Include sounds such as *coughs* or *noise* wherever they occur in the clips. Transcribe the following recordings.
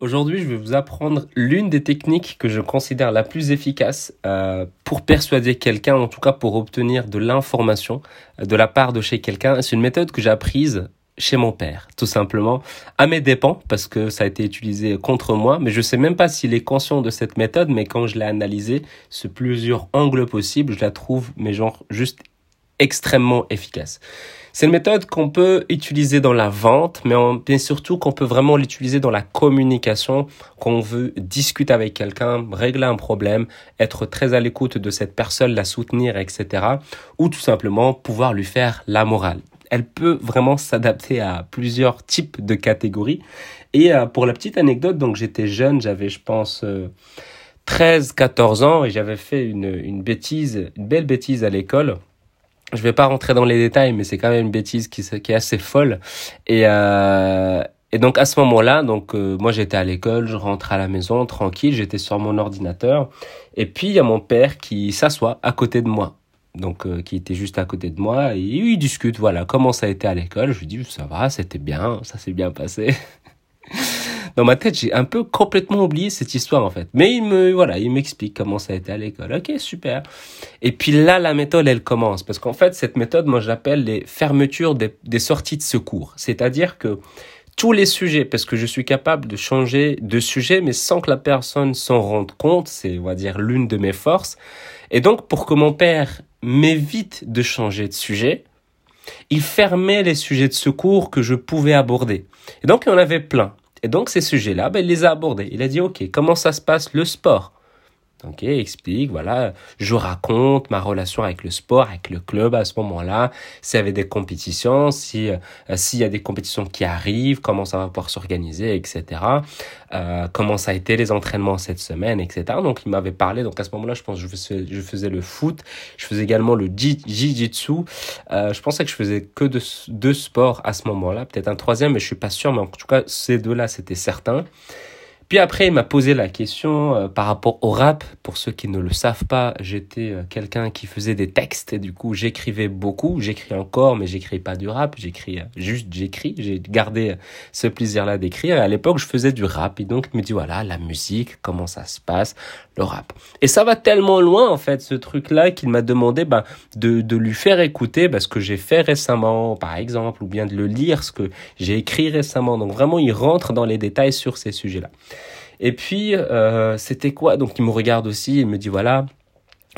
Aujourd'hui, je vais vous apprendre l'une des techniques que je considère la plus efficace euh, pour persuader quelqu'un, en tout cas pour obtenir de l'information euh, de la part de chez quelqu'un. C'est une méthode que j'ai apprise chez mon père, tout simplement, à mes dépens, parce que ça a été utilisé contre moi, mais je sais même pas s'il est conscient de cette méthode, mais quand je l'ai analysée, sur plusieurs angles possibles, je la trouve, mais genre, juste extrêmement efficace. C'est une méthode qu'on peut utiliser dans la vente, mais, bien surtout qu'on peut vraiment l'utiliser dans la communication, qu'on veut discuter avec quelqu'un, régler un problème, être très à l'écoute de cette personne, la soutenir, etc. Ou tout simplement pouvoir lui faire la morale. Elle peut vraiment s'adapter à plusieurs types de catégories. Et euh, pour la petite anecdote, donc j'étais jeune, j'avais je pense 13, euh, 14 ans et j'avais fait une, une bêtise, une belle bêtise à l'école je vais pas rentrer dans les détails, mais c'est quand même une bêtise qui, est assez folle. Et, euh, et donc à ce moment-là, donc euh, moi j'étais à l'école, je rentre à la maison tranquille, j'étais sur mon ordinateur, et puis il y a mon père qui s'assoit à côté de moi, donc euh, qui était juste à côté de moi, et il discute, voilà, comment ça a été à l'école. Je lui dis ça va, c'était bien, ça s'est bien passé. *laughs* dans ma tête, j'ai un peu complètement oublié cette histoire en fait. Mais il me voilà, il m'explique comment ça a été à l'école. OK, super. Et puis là la méthode elle commence parce qu'en fait cette méthode moi j'appelle les fermetures des, des sorties de secours. C'est-à-dire que tous les sujets parce que je suis capable de changer de sujet mais sans que la personne s'en rende compte, c'est on va dire l'une de mes forces. Et donc pour que mon père m'évite de changer de sujet, il fermait les sujets de secours que je pouvais aborder. Et donc, il y en avait plein. Et donc ces sujets-là, ben, il les a abordés. Il a dit, OK, comment ça se passe le sport? Ok, explique, voilà, je raconte ma relation avec le sport, avec le club à ce moment-là, s'il y avait des compétitions, si euh, s'il y a des compétitions qui arrivent, comment ça va pouvoir s'organiser, etc. Euh, comment ça a été les entraînements cette semaine, etc. Donc il m'avait parlé, donc à ce moment-là, je pense que je faisais, le foot, je faisais également le jiu-jitsu. Euh, je pensais que je faisais que deux, deux sports à ce moment-là, peut-être un troisième, mais je suis pas sûr, mais en tout cas ces deux-là, c'était certain. Puis après, il m'a posé la question euh, par rapport au rap. Pour ceux qui ne le savent pas, j'étais euh, quelqu'un qui faisait des textes et du coup, j'écrivais beaucoup. J'écris encore, mais j'écris pas du rap. J'écris euh, juste, j'écris. J'ai gardé ce plaisir-là d'écrire. Et à l'époque, je faisais du rap. Et donc, il me dit, voilà, la musique, comment ça se passe, le rap. Et ça va tellement loin, en fait, ce truc-là, qu'il m'a demandé ben, de, de lui faire écouter ben, ce que j'ai fait récemment, par exemple, ou bien de le lire, ce que j'ai écrit récemment. Donc, vraiment, il rentre dans les détails sur ces sujets-là. Et puis, euh, c'était quoi? Donc, il me regarde aussi, il me dit, voilà,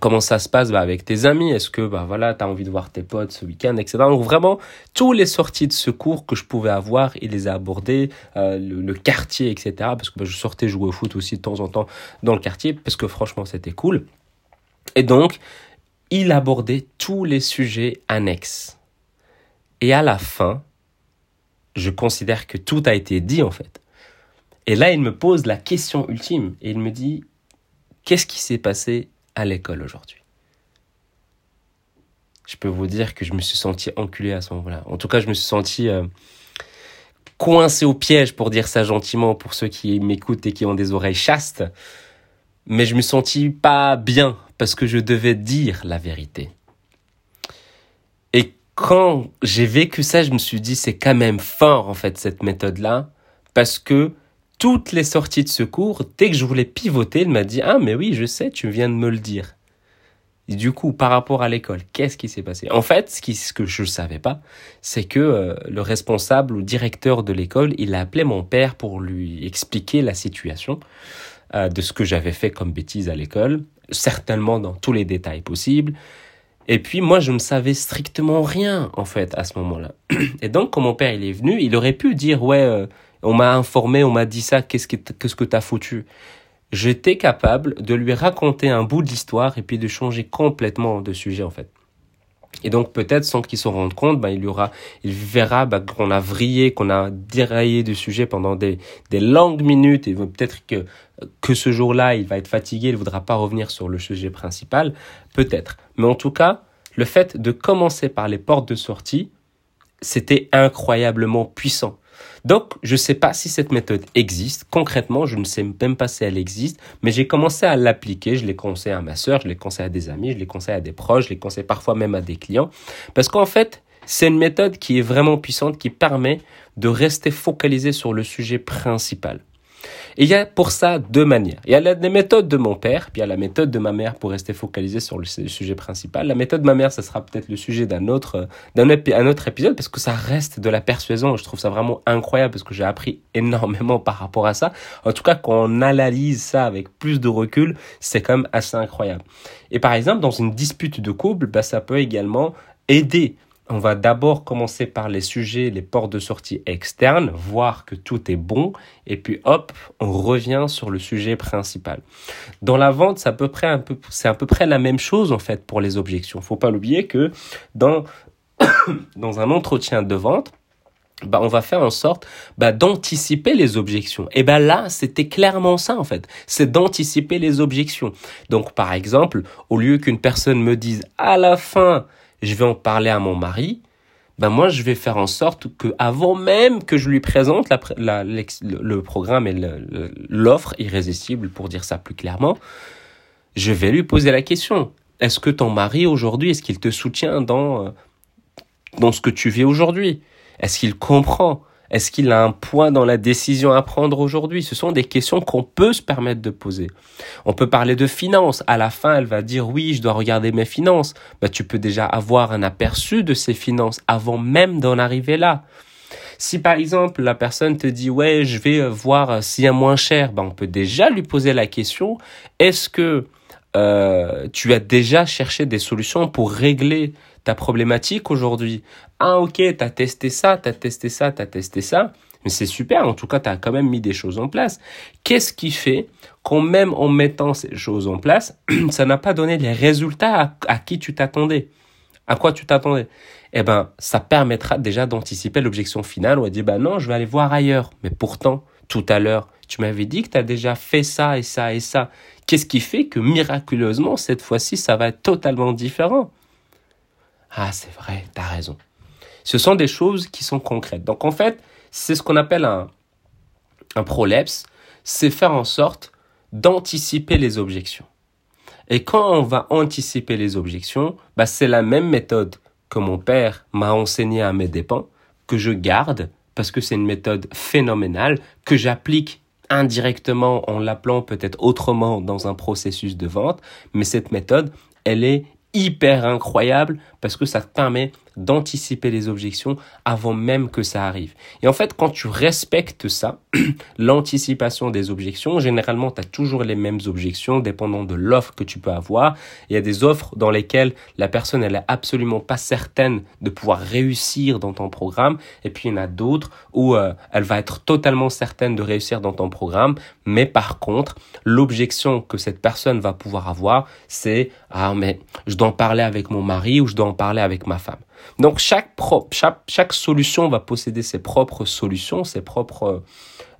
comment ça se passe bah, avec tes amis? Est-ce que bah voilà, tu as envie de voir tes potes ce week-end, etc. Donc vraiment, tous les sorties de secours que je pouvais avoir, il les a abordées, euh, le, quartier, etc. Parce que bah, je sortais jouer au foot aussi de temps en temps dans le quartier, parce que franchement, c'était cool. Et donc, il abordait tous les sujets annexes. Et à la fin, je considère que tout a été dit en fait. Et là, il me pose la question ultime et il me dit, qu'est-ce qui s'est passé à l'école aujourd'hui? Je peux vous dire que je me suis senti enculé à ce moment-là. En tout cas, je me suis senti euh, coincé au piège, pour dire ça gentiment, pour ceux qui m'écoutent et qui ont des oreilles chastes. Mais je me sentis pas bien parce que je devais dire la vérité. Et quand j'ai vécu ça, je me suis dit, c'est quand même fort, en fait, cette méthode-là, parce que toutes les sorties de secours, dès que je voulais pivoter, il m'a dit Ah, mais oui, je sais, tu viens de me le dire. Du coup, par rapport à l'école, qu'est-ce qui s'est passé? En fait, ce, qui, ce que je ne savais pas, c'est que euh, le responsable ou directeur de l'école, il a appelé mon père pour lui expliquer la situation euh, de ce que j'avais fait comme bêtise à l'école, certainement dans tous les détails possibles. Et puis moi, je ne savais strictement rien, en fait, à ce moment-là. *clears throat* Et donc, quand mon père il est venu, il aurait pu dire, ouais, euh, on m'a informé, on m'a dit ça, qu'est-ce que, qu'est-ce que t'as foutu J'étais capable de lui raconter un bout de l'histoire et puis de changer complètement de sujet en fait. Et donc peut-être sans qu'il se rende compte, ben, il y aura, il verra ben, qu'on a vrillé, qu'on a déraillé du sujet pendant des, des longues minutes et peut-être que que ce jour-là il va être fatigué, il voudra pas revenir sur le sujet principal, peut-être. Mais en tout cas, le fait de commencer par les portes de sortie, c'était incroyablement puissant. Donc, je ne sais pas si cette méthode existe. Concrètement, je ne sais même pas si elle existe, mais j'ai commencé à l'appliquer. Je l'ai conseillé à ma sœur, je l'ai conseillé à des amis, je l'ai conseillé à des proches, je l'ai conseillé parfois même à des clients. Parce qu'en fait, c'est une méthode qui est vraiment puissante, qui permet de rester focalisé sur le sujet principal. Et il y a pour ça deux manières. Il y a la, les méthodes de mon père, puis il y a la méthode de ma mère pour rester focalisé sur le, sujet principal. La méthode de ma mère, ça sera peut-être le sujet d'un autre, d'un un autre épisode parce que ça reste de la persuasion. Je trouve ça vraiment incroyable parce que j'ai appris énormément par rapport à ça. En tout cas, quand on analyse ça avec plus de recul, c'est quand même assez incroyable. Et par exemple, dans une dispute de couple, bah, ça peut également aider on va d'abord commencer par les sujets, les portes de sortie externes, voir que tout est bon, et puis hop, on revient sur le sujet principal. Dans la vente, c'est à peu près un peu, c'est à peu près la même chose en fait pour les objections. Faut pas l'oublier que dans *coughs* dans un entretien de vente, bah, on va faire en sorte bah, d'anticiper les objections. Et ben là, c'était clairement ça en fait. C'est d'anticiper les objections. Donc par exemple, au lieu qu'une personne me dise à la fin, je vais en parler à mon mari, ben moi je vais faire en sorte que avant même que je lui présente le programme et l'offre irrésistible pour dire ça plus clairement, je vais lui poser la question. Est-ce que ton mari aujourd'hui, est-ce qu'il te soutient dans, euh, dans ce que tu vis aujourd'hui? Est-ce qu'il comprend? Est-ce qu'il a un point dans la décision à prendre aujourd'hui? Ce sont des questions qu'on peut se permettre de poser. On peut parler de finances. À la fin, elle va dire oui, je dois regarder mes finances. Bah, tu peux déjà avoir un aperçu de ces finances avant même d'en arriver là. Si par exemple la personne te dit ouais, je vais voir s'il y a moins cher, bah, on peut déjà lui poser la question est-ce que euh, tu as déjà cherché des solutions pour régler ta problématique aujourd'hui. Ah ok, tu as testé ça, tu as testé ça, tu as testé ça. Mais c'est super, en tout cas, tu as quand même mis des choses en place. Qu'est-ce qui fait qu'en même en mettant ces choses en place, *clears throat* ça n'a pas donné les résultats à, qui tu t'attendais? À quoi tu t'attendais? Eh ben, ça permettra déjà d'anticiper l'objection finale. On va dire, bah non, je vais aller voir ailleurs. Mais pourtant, tout à l'heure, tu m'avais dit que tu as déjà fait ça et ça et ça. Qu'est-ce qui fait que miraculeusement, cette fois-ci, ça va être totalement différent? Ah, c'est vrai, t'as raison. Ce sont des choses qui sont concrètes. Donc en fait, c'est ce qu'on appelle un, un c'est faire en sorte d'anticiper les objections. Et quand on va anticiper les objections, bah c'est la même méthode que mon père m'a enseigné à mes dépens, que je garde, parce que c'est une méthode phénoménale, que j'applique indirectement en l'appelant peut-être autrement dans un processus de vente, mais cette méthode, elle est hyper incroyable parce que ça te permet d'anticiper les objections avant même que ça arrive. Et en fait, quand tu respectes ça, *clears throat* l'anticipation des objections, généralement, tu as toujours les mêmes objections dépendant de l'offre que tu peux avoir. Il y a des offres dans lesquelles la personne, elle est absolument pas certaine de pouvoir réussir dans ton programme. Et puis, il y en a d'autres où euh, elle va être totalement certaine de réussir dans ton programme. Mais par contre, l'objection que cette personne va pouvoir avoir, c'est, ah, mais je dois en parler avec mon mari ou je dois en parler avec ma femme. Donc chaque, chaque, solution va posséder ses propres solutions, ses propres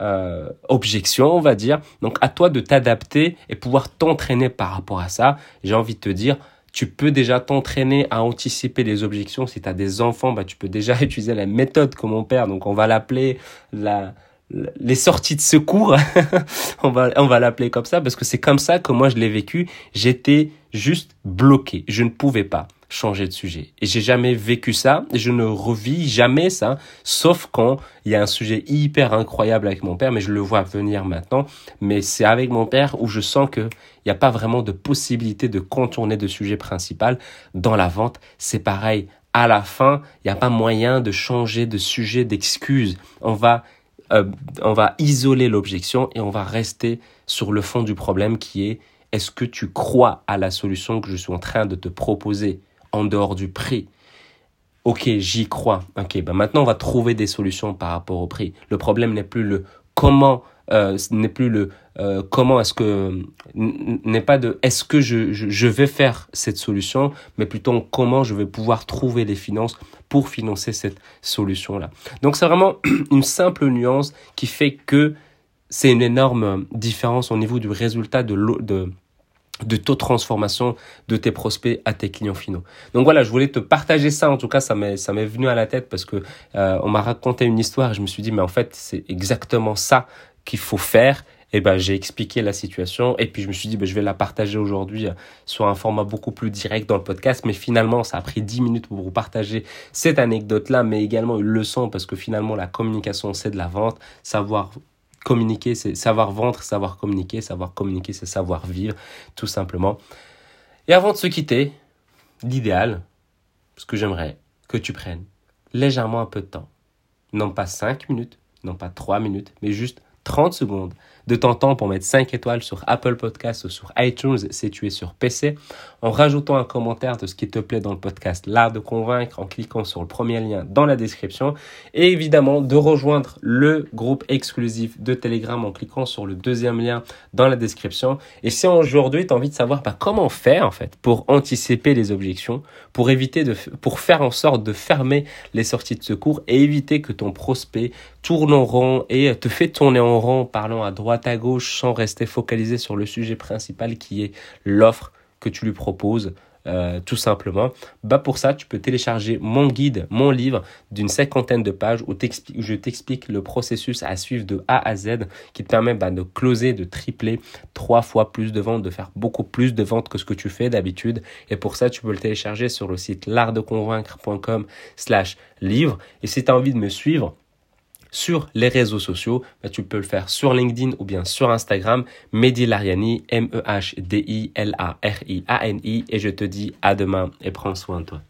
euh, objections, on va dire. Donc à toi de t'adapter et pouvoir t'entraîner par rapport à ça. J'ai envie de te dire, tu peux déjà t'entraîner à anticiper les objections. Si tu as des enfants, bah, tu peux déjà *laughs* utiliser la méthode que mon père, donc on va l'appeler la, les sorties de secours, *laughs* on va, on va l'appeler comme ça, parce que c'est comme ça que moi je l'ai vécu. J'étais juste bloqué. Je ne pouvais pas changer de sujet. Et j'ai jamais vécu ça, et je ne revis jamais ça, sauf quand il y a un sujet hyper incroyable avec mon père, mais je le vois venir maintenant. Mais c'est avec mon père où je sens que il n'y a pas vraiment de possibilité de contourner de sujet principal. Dans la vente, c'est pareil. À la fin, il n'y a pas moyen de changer de sujet, d'excuse. On va euh, on va isoler l'objection et on va rester sur le fond du problème qui est est-ce que tu crois à la solution que je suis en train de te proposer? En dehors du prix Ok, j'y crois. Ok, ben maintenant on va trouver des solutions par rapport au prix. Le problème n'est plus le comment, euh, n'est plus le euh, comment est-ce que n'est pas de est-ce que je, je, vais faire cette solution, mais plutôt comment je vais pouvoir trouver les finances pour financer cette solution là. Donc c'est vraiment *clears throat* une simple nuance qui fait que c'est une énorme différence au niveau du résultat de, de de taux de transformation de tes prospects à tes clients finaux. Donc voilà, je voulais te partager ça. En tout cas, ça m'est ça m'est venu à la tête parce que euh, on m'a raconté une histoire et je me suis dit mais en fait c'est exactement ça qu'il faut faire. Et ben j'ai expliqué la situation et puis je me suis dit ben, je vais la partager aujourd'hui euh, sur un format beaucoup plus direct dans le podcast. Mais finalement ça a pris 10 minutes pour vous partager cette anecdote là, mais également une leçon parce que finalement la communication c'est de la vente, savoir communiquer, c'est savoir vendre, savoir communiquer, savoir communiquer, c'est savoir vivre, tout simplement. Et avant de se quitter, l'idéal, ce que j'aimerais que tu prennes légèrement un peu de temps. Non pas 5 minutes, non pas 3 minutes, mais juste 30 secondes de ton temps pour mettre 5 étoiles sur Apple Podcasts ou sur iTunes si tu es sur PC, en rajoutant un commentaire de ce qui te plaît dans le podcast L'Art de Convaincre en cliquant sur le premier lien dans la description et évidemment de rejoindre le groupe exclusif de Telegram en cliquant sur le deuxième lien dans la description. Et si aujourd'hui tu as envie de savoir bah, comment faire en fait pour anticiper les objections, pour éviter de, pour faire en sorte de fermer les sorties de secours et éviter que ton prospect tourne en rond et te fait tourner en rond parlant à droite à gauche sans rester focalisé sur le sujet principal qui est l'offre que tu lui proposes. Euh, tout simplement, bah pour ça, tu peux télécharger mon guide, mon livre d'une cinquantaine de pages où, je t'explique le processus à suivre de A à Z qui te permet bah, de closer, de tripler trois fois plus de ventes, de faire beaucoup plus de ventes que ce que tu fais d'habitude. Et pour ça, tu peux le télécharger sur le site l'artdeconvaincre.com slash livre. Et si tu as envie de me suivre, sur les réseaux sociaux, bah, tu peux le faire sur LinkedIn ou bien sur Instagram, Mehdi Lariani, M-E-H-D-I-L-A-R-I-A-N-I, et je te dis à demain et prends soin de toi.